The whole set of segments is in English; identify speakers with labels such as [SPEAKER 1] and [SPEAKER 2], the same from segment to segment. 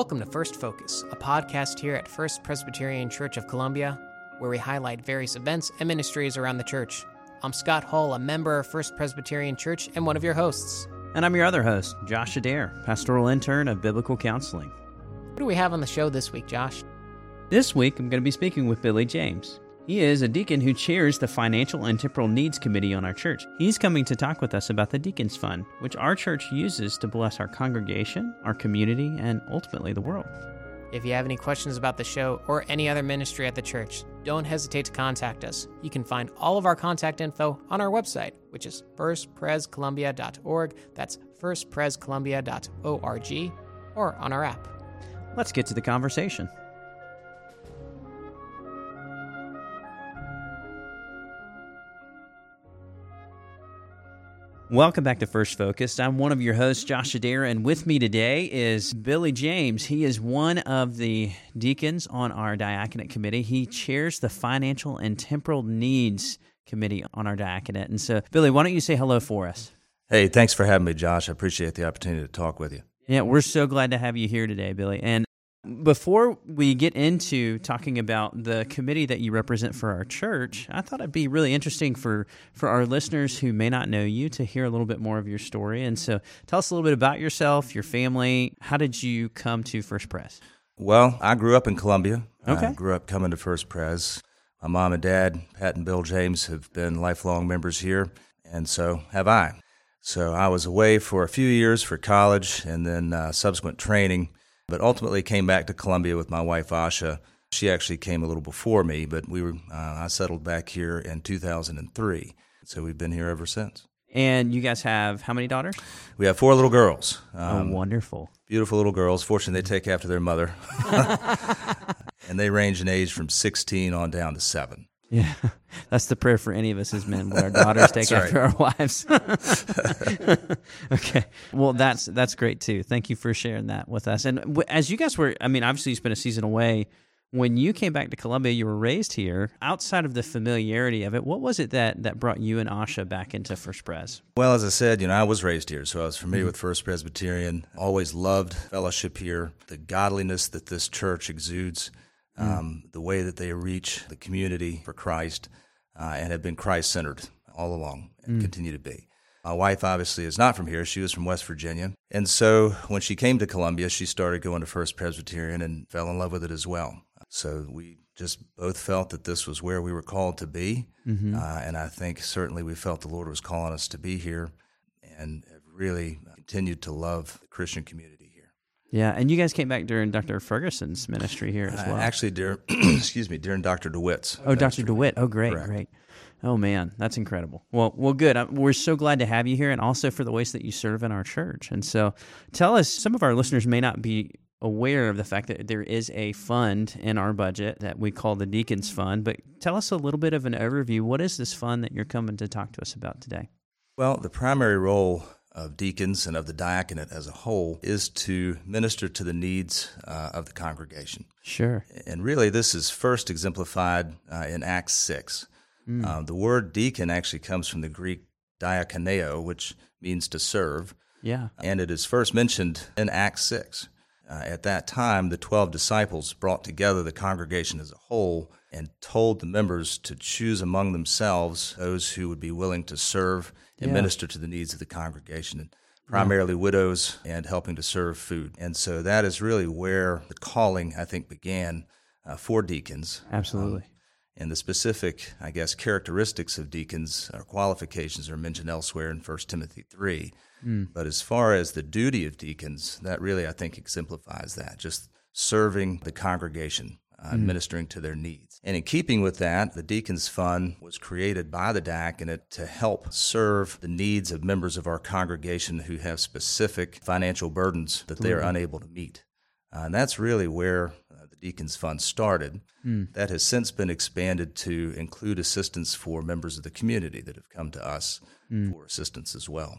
[SPEAKER 1] Welcome to First Focus, a podcast here at First Presbyterian Church of Columbia, where we highlight various events and ministries around the church. I'm Scott Hull, a member of First Presbyterian Church and one of your hosts.
[SPEAKER 2] And I'm your other host, Josh Adair, pastoral intern of biblical counseling.
[SPEAKER 1] What do we have on the show this week, Josh?
[SPEAKER 2] This week, I'm going to be speaking with Billy James. He is a deacon who chairs the Financial and Temporal Needs Committee on our church. He's coming to talk with us about the Deacons Fund, which our church uses to bless our congregation, our community, and ultimately the world.
[SPEAKER 1] If you have any questions about the show or any other ministry at the church, don't hesitate to contact us. You can find all of our contact info on our website, which is firstprescolumbia.org. That's firstprescolumbia.org, or on our app.
[SPEAKER 2] Let's get to the conversation. Welcome back to First Focus. I'm one of your hosts, Josh Adair, and with me today is Billy James. He is one of the deacons on our diaconate committee. He chairs the Financial and Temporal Needs Committee on our diaconate. And so, Billy, why don't you say hello for us?
[SPEAKER 3] Hey, thanks for having me, Josh. I appreciate the opportunity to talk with you.
[SPEAKER 2] Yeah, we're so glad to have you here today, Billy. And before we get into talking about the committee that you represent for our church, I thought it'd be really interesting for, for our listeners who may not know you to hear a little bit more of your story. And so tell us a little bit about yourself, your family. How did you come to First Pres?
[SPEAKER 3] Well, I grew up in Columbia.
[SPEAKER 2] Okay.
[SPEAKER 3] I grew up coming to First Pres. My mom and dad, Pat and Bill James, have been lifelong members here, and so have I. So I was away for a few years for college and then uh, subsequent training but ultimately came back to Columbia with my wife Asha. She actually came a little before me, but we were uh, I settled back here in 2003. So we've been here ever since.
[SPEAKER 2] And you guys have how many daughters?
[SPEAKER 3] We have four little girls.
[SPEAKER 2] Um, oh, wonderful.
[SPEAKER 3] Beautiful little girls. Fortunately, they take after their mother. and they range in age from 16 on down to seven.
[SPEAKER 2] Yeah, that's the prayer for any of us as men. When our daughters take after our wives. okay, well that's that's great too. Thank you for sharing that with us. And w- as you guys were, I mean, obviously you spent a season away. When you came back to Columbia, you were raised here. Outside of the familiarity of it, what was it that that brought you and Asha back into First Pres?
[SPEAKER 3] Well, as I said, you know, I was raised here, so I was familiar mm-hmm. with First Presbyterian. Always loved fellowship here, the godliness that this church exudes Mm. um, the way that they reach the community for Christ, uh, and have been Christ centered all along and mm. continue to be. My wife obviously is not from here. She was from West Virginia. And so when she came to Columbia, she started going to First Presbyterian and fell in love with it as well. So we just both felt that this was where we were called to be. Mm-hmm. Uh, and I think certainly we felt the Lord was calling us to be here and have really continued to love the Christian community
[SPEAKER 2] yeah, and you guys came back during Dr. Ferguson's ministry here as uh, well. Uh,
[SPEAKER 3] actually, during excuse me, during Dr. DeWitt's.
[SPEAKER 2] Oh, Dr. DeWitt. Oh, great, Correct. great. Oh man, that's incredible. Well, well, good. We're so glad to have you here, and also for the ways that you serve in our church. And so, tell us. Some of our listeners may not be aware of the fact that there is a fund in our budget that we call the Deacons Fund. But tell us a little bit of an overview. What is this fund that you're coming to talk to us about today?
[SPEAKER 3] Well, the primary role of deacons and of the diaconate as a whole is to minister to the needs uh, of the congregation.
[SPEAKER 2] Sure.
[SPEAKER 3] And really, this is first exemplified uh, in Acts 6. Mm. Uh, the word deacon actually comes from the Greek diakoneo, which means to serve.
[SPEAKER 2] Yeah.
[SPEAKER 3] And it is first mentioned in Acts 6. Uh, at that time, the 12 disciples brought together the congregation as a whole and told the members to choose among themselves those who would be willing to serve and yeah. minister to the needs of the congregation, and primarily yeah. widows and helping to serve food. And so that is really where the calling, I think, began uh, for deacons.
[SPEAKER 2] Absolutely. Um,
[SPEAKER 3] and the specific, I guess, characteristics of deacons or qualifications are mentioned elsewhere in 1 Timothy 3. Mm. But as far as the duty of deacons, that really, I think, exemplifies that just serving the congregation, uh, mm. ministering to their needs. And in keeping with that, the Deacons Fund was created by the diaconate to help serve the needs of members of our congregation who have specific financial burdens that they are unable to meet. Uh, and that's really where uh, the Deacons Fund started. Mm. That has since been expanded to include assistance for members of the community that have come to us mm. for assistance as well.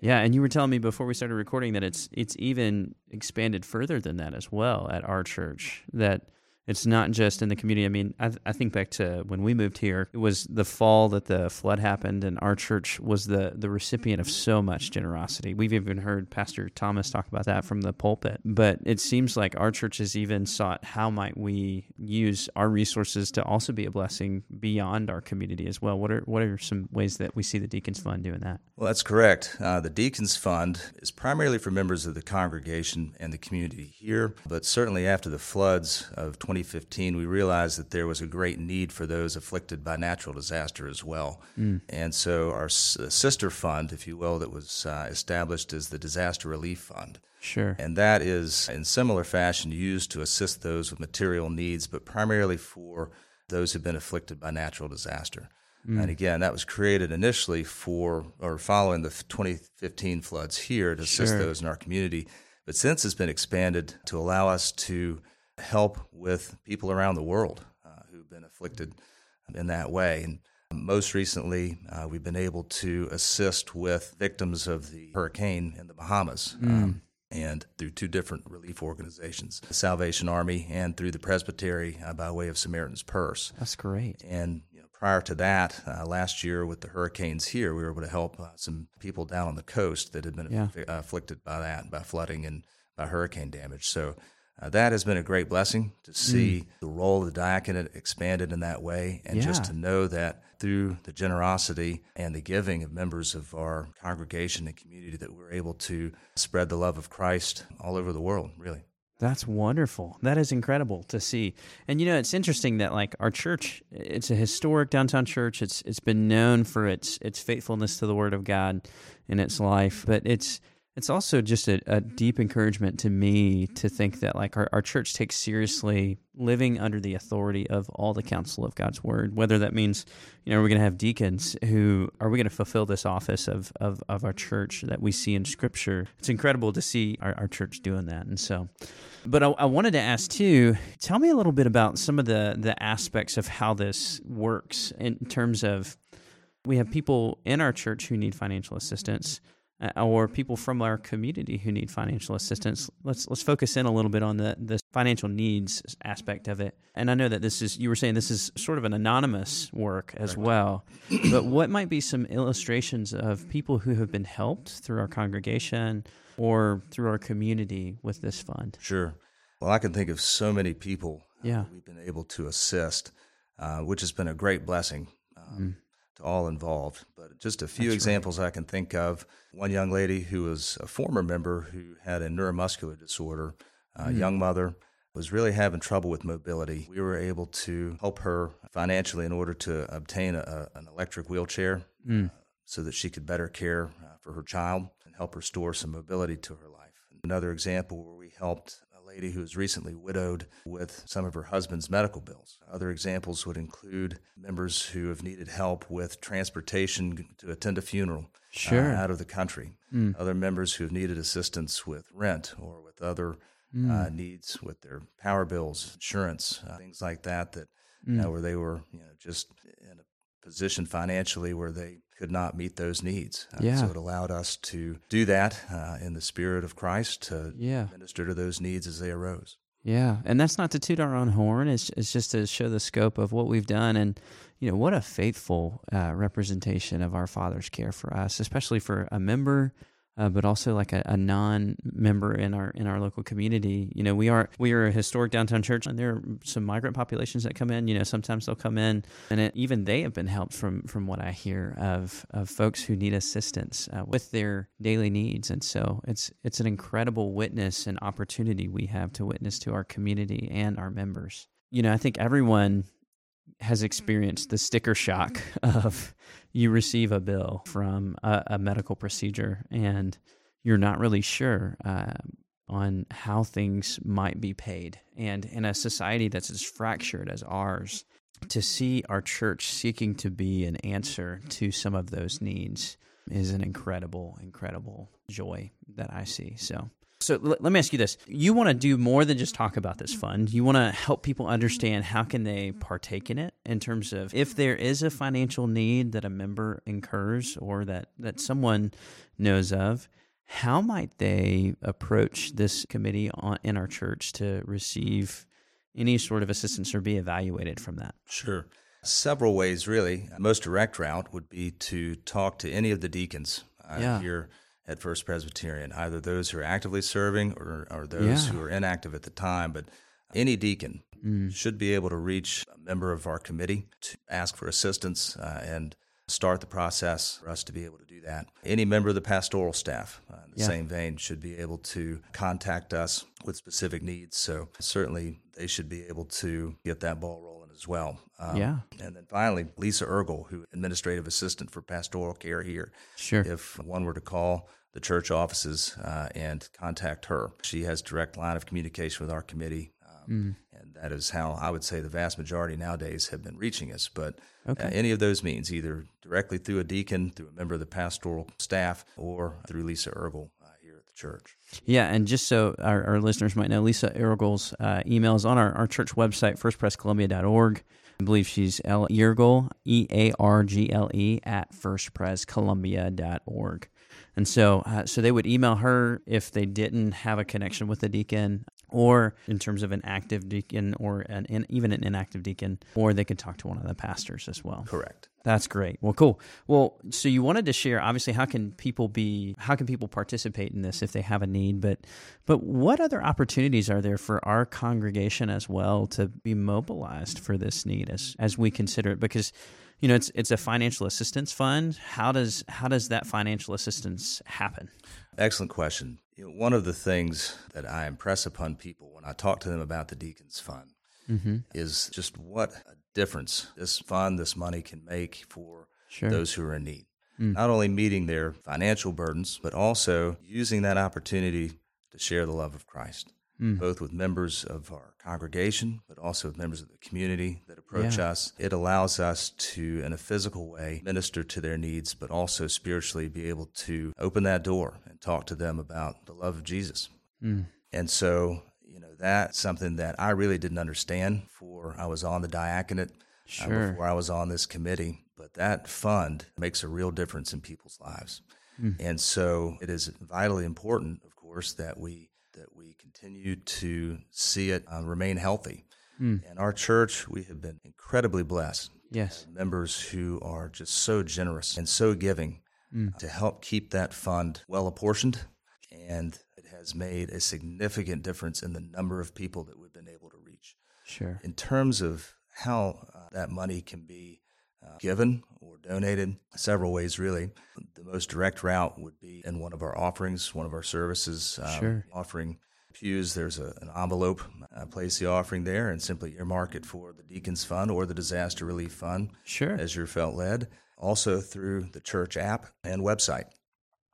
[SPEAKER 2] Yeah, and you were telling me before we started recording that it's it's even expanded further than that as well at our church. That it's not just in the community. I mean, I, I, think back to when we moved here. It was the fall that the flood happened, and our church was the the recipient of so much generosity. We've even heard Pastor Thomas talk about that from the pulpit. But it seems like our church has even sought how might we use our resources to also be a blessing beyond our community as well. What are what are some ways that we see the Deacons Fund doing that?
[SPEAKER 3] Well, that's correct. Uh, the Deacons Fund is primarily for members of the congregation and the community here, but certainly after the floods of 20 2015, we realized that there was a great need for those afflicted by natural disaster as well. Mm. And so our sister fund, if you will, that was uh, established as the Disaster Relief Fund.
[SPEAKER 2] Sure.
[SPEAKER 3] And that is, in similar fashion, used to assist those with material needs, but primarily for those who've been afflicted by natural disaster. Mm. And again, that was created initially for or following the 2015 floods here to assist sure. those in our community. But since it's been expanded to allow us to help with people around the world uh, who've been afflicted in that way. And most recently, uh, we've been able to assist with victims of the hurricane in the Bahamas. Mm. Um, and through two different relief organizations, the Salvation Army and through the Presbytery uh, by way of Samaritan's Purse.
[SPEAKER 2] That's great.
[SPEAKER 3] And you know, prior to that, uh, last year with the hurricanes here, we were able to help uh, some people down on the coast that had been yeah. aff- afflicted by that, by flooding and by hurricane damage. So uh, that has been a great blessing to see mm. the role of the diaconate expanded in that way, and yeah. just to know that through the generosity and the giving of members of our congregation and community, that we're able to spread the love of Christ all over the world. Really,
[SPEAKER 2] that's wonderful. That is incredible to see. And you know, it's interesting that like our church, it's a historic downtown church. It's it's been known for its its faithfulness to the Word of God in its life, but it's it's also just a, a, deep encouragement to me to think that like our, our church takes seriously living under the authority of all the counsel of God's word, whether that means, you know, we're going to have deacons who are we going to fulfill this office of, of, of our church that we see in scripture. It's incredible to see our, our church doing that. And so, but I, I wanted to ask too, tell me a little bit about some of the, the aspects of how this works in terms of we have people in our church who need financial assistance or people from our community who need financial assistance. Let's let's focus in a little bit on the the financial needs aspect of it. And I know that this is you were saying this is sort of an anonymous work as well. but what might be some illustrations of people who have been helped through our congregation or through our community with this fund?
[SPEAKER 3] Sure. Well, I can think of so many people
[SPEAKER 2] uh, yeah.
[SPEAKER 3] we've been able to assist, uh, which has been a great blessing. Um, mm to all involved. But just a few That's examples right. I can think of. One young lady who was a former member who had a neuromuscular disorder, a mm. young mother, was really having trouble with mobility. We were able to help her financially in order to obtain a, an electric wheelchair mm. uh, so that she could better care uh, for her child and help restore some mobility to her life. Another example where we helped lady who was recently widowed with some of her husband's medical bills. Other examples would include members who have needed help with transportation to attend a funeral uh,
[SPEAKER 2] sure.
[SPEAKER 3] uh, out of the country. Mm. Other members who have needed assistance with rent or with other mm. uh, needs with their power bills, insurance, uh, things like that. That mm. where they were, you know, just in a position financially where they could not meet those needs. Uh,
[SPEAKER 2] yeah.
[SPEAKER 3] So it allowed us to do that uh, in the spirit of Christ to
[SPEAKER 2] yeah.
[SPEAKER 3] minister to those needs as they arose.
[SPEAKER 2] Yeah, and that's not to toot our own horn. It's, it's just to show the scope of what we've done, and you know what a faithful uh, representation of our Father's care for us, especially for a member uh, but also like a, a, non-member in our in our local community. You know, we are we are a historic downtown church, and there are some migrant populations that come in. You know, sometimes they'll come in, and it, even they have been helped from from what I hear of of folks who need assistance uh, with their daily needs. And so it's it's an incredible witness and opportunity we have to witness to our community and our members. You know, I think everyone has experienced the sticker shock of you receive a bill from a, a medical procedure and you're not really sure uh, on how things might be paid. And in a society that's as fractured as ours, to see our church seeking to be an answer to some of those needs is an incredible, incredible joy that I see. So so let me ask you this: You want to do more than just talk about this fund. You want to help people understand how can they partake in it in terms of if there is a financial need that a member incurs or that that someone knows of. How might they approach this committee on, in our church to receive any sort of assistance or be evaluated from that?
[SPEAKER 3] Sure. Several ways, really. Most direct route would be to talk to any of the deacons uh, yeah. here at First Presbyterian, either those who are actively serving or, or those yeah. who are inactive at the time. But any deacon mm. should be able to reach a member of our committee to ask for assistance uh, and start the process for us to be able to do that. Any member of the pastoral staff, uh, in the yeah. same vein, should be able to contact us with specific needs. So certainly they should be able to get that ball rolling as well.
[SPEAKER 2] Um, yeah.
[SPEAKER 3] And then finally, Lisa Eargle, who administrative assistant for pastoral care here.
[SPEAKER 2] Sure.
[SPEAKER 3] If one were to call the church offices uh, and contact her, she has direct line of communication with our committee. Um, mm. And that is how I would say the vast majority nowadays have been reaching us. But Okay. Uh, any of those means, either directly through a deacon, through a member of the pastoral staff, or through Lisa Eargle uh, here at the church.
[SPEAKER 2] Yeah, and just so our, our listeners might know, Lisa Eargle's uh, email is on our, our church website, firstprescolumbia.org. I believe she's L. Eargle, E A R G L E, at firstprescolumbia.org. And so, uh, so they would email her if they didn't have a connection with the deacon, or in terms of an active deacon, or an, an, even an inactive deacon, or they could talk to one of the pastors as well.
[SPEAKER 3] Correct.
[SPEAKER 2] That's great. Well, cool. Well, so you wanted to share obviously how can people be how can people participate in this if they have a need, but but what other opportunities are there for our congregation as well to be mobilized for this need as as we consider it because you know it's it's a financial assistance fund. How does how does that financial assistance happen?
[SPEAKER 3] Excellent question. You know, one of the things that I impress upon people when I talk to them about the Deacons Fund mm-hmm. is just what a difference this fund, this money can make for sure. those who are in need. Mm. Not only meeting their financial burdens, but also using that opportunity to share the love of Christ mm. both with members of our congregation, but also with members of the community that approach yeah. us. It allows us to, in a physical way, minister to their needs, but also spiritually be able to open that door and talk to them about the love of Jesus. Mm. And so, you know, that's something that I really didn't understand before I was on the diaconate, uh,
[SPEAKER 2] sure.
[SPEAKER 3] uh, before I was on this committee. But that fund makes a real difference in people's lives. Mm. And so it is vitally important, of course, that we that we continue to see it uh, remain healthy. Mm. And our church, we have been incredibly blessed.
[SPEAKER 2] Yes.
[SPEAKER 3] Members who are just so generous and so giving mm. to help keep that fund well apportioned. And it has made a significant difference in the number of people that we've been able to reach.
[SPEAKER 2] Sure.
[SPEAKER 3] In terms of how uh, that money can be uh, given or donated several ways really the most direct route would be in one of our offerings one of our services
[SPEAKER 2] um, sure.
[SPEAKER 3] offering pews there's a, an envelope uh, place the offering there and simply earmark it for the deacons fund or the disaster relief fund
[SPEAKER 2] sure
[SPEAKER 3] as you're felt led also through the church app and website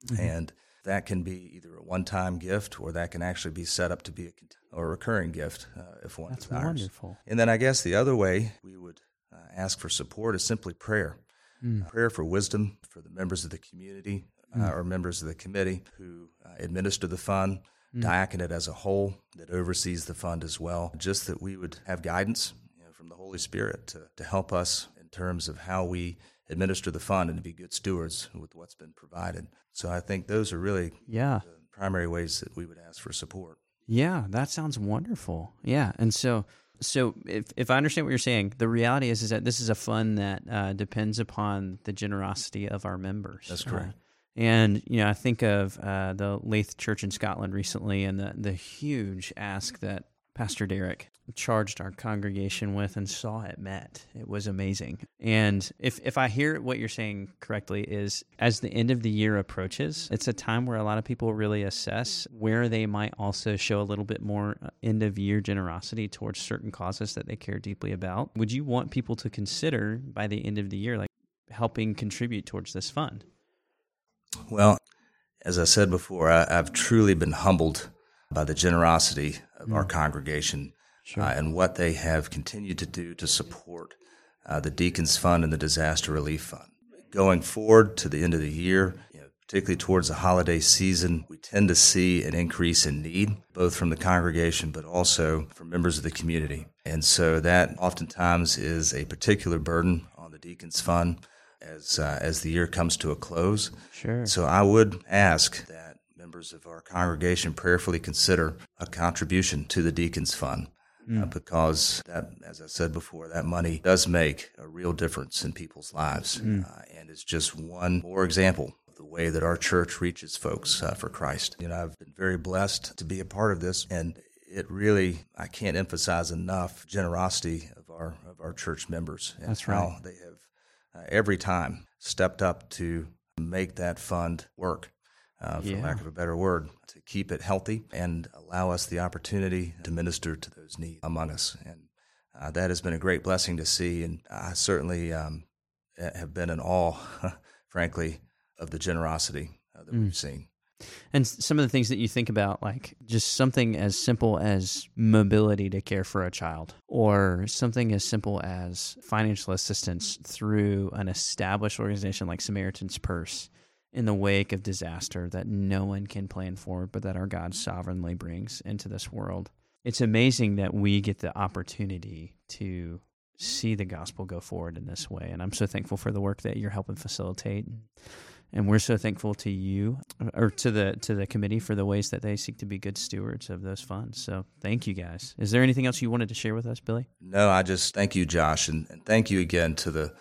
[SPEAKER 3] mm-hmm. and that can be either a one-time gift or that can actually be set up to be a, or a recurring gift uh, if one
[SPEAKER 2] That's
[SPEAKER 3] desires.
[SPEAKER 2] wonderful.
[SPEAKER 3] And then I guess the other way we would uh, ask for support is simply prayer. Mm. prayer for wisdom for the members of the community uh, mm. or members of the committee who uh, administer the fund, mm. diaconate as a whole that oversees the fund as well. Just that we would have guidance you know, from the Holy Spirit to, to help us in terms of how we administer the fund and to be good stewards with what's been provided. So I think those are really
[SPEAKER 2] yeah.
[SPEAKER 3] the primary ways that we would ask for support.
[SPEAKER 2] Yeah, that sounds wonderful. Yeah, and so so if, if I understand what you're saying, the reality is is that this is a fund that uh, depends upon the generosity of our members.
[SPEAKER 3] That's correct. Uh,
[SPEAKER 2] and you know, I think of uh, the Leith Church in Scotland recently, and the the huge ask that Pastor Derek charged our congregation with and saw it met. It was amazing. And if if I hear what you're saying correctly is as the end of the year approaches, it's a time where a lot of people really assess where they might also show a little bit more uh, end of year generosity towards certain causes that they care deeply about. Would you want people to consider by the end of the year like helping contribute towards this fund?
[SPEAKER 3] Well, as I said before, I, have truly been humbled by the generosity of mm. our congregation sure. uh, and what they have continued to do to support uh, the Deacons Fund and the Disaster Relief Fund. Going forward to the end of the year, you know, particularly towards the holiday season, we tend to see an increase in need, both from the congregation but also from members of the community. And so that oftentimes is a particular burden on the Deacons Fund as uh, as the year comes to a close.
[SPEAKER 2] Sure.
[SPEAKER 3] So I would ask members of our congregation prayerfully consider a contribution to the Deacons Fund. mm. uh, because that, as I said before, that money does make a real difference in people's lives, mm. uh, and it's just one more example of the way that our church reaches folks uh, for Christ. You know, I've been very blessed to be a part of this, and it really I can't emphasize enough generosity of our of our church members and
[SPEAKER 2] That's
[SPEAKER 3] how they have uh, every time stepped up to make that fund work uh, for yeah. lack of a better word, to keep it healthy and allow us the opportunity to minister to those needs among us. And uh, that has been a great blessing to see. And I certainly um, have been in awe, frankly, of the generosity uh, that mm. we've seen.
[SPEAKER 2] And some of the things that you think about, like just something as simple as mobility to care for a child, or something as simple as financial assistance through an established organization like Samaritan's Purse in the wake of disaster that no one can plan for, but that our God sovereignly brings into this world. It's amazing that we get the opportunity to see the gospel go forward in this way. And I'm so thankful for the work that you're helping facilitate. And we're so thankful to you or to the to the committee for the ways that they seek to be good stewards of those funds. So thank you guys. Is there anything else you wanted to share with us, Billy?
[SPEAKER 3] No, I just thank you, Josh, and, and thank you again to the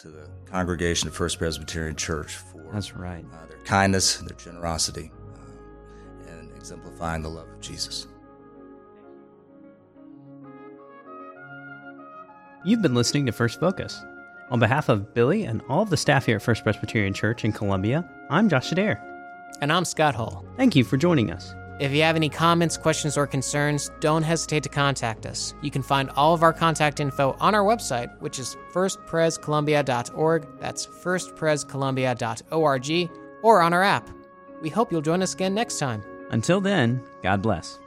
[SPEAKER 3] to the congregation of First Presbyterian Church for
[SPEAKER 2] that's right
[SPEAKER 3] uh, their kindness, their generosity, um, and exemplifying the love of Jesus.
[SPEAKER 2] You've been listening to First Focus. On behalf of Billy and all of the staff here at First Presbyterian Church in Columbia, I'm Josh Adair.
[SPEAKER 1] And I'm Scott Hall.
[SPEAKER 2] Thank you for joining us.
[SPEAKER 1] If you have any comments, questions, or concerns, don't hesitate to contact us. You can find all of our contact info on our website, which is firstprescolumbia.org. That's firstprescolumbia.org, or on our app. We hope you'll join us again next time.
[SPEAKER 2] Until then, God bless.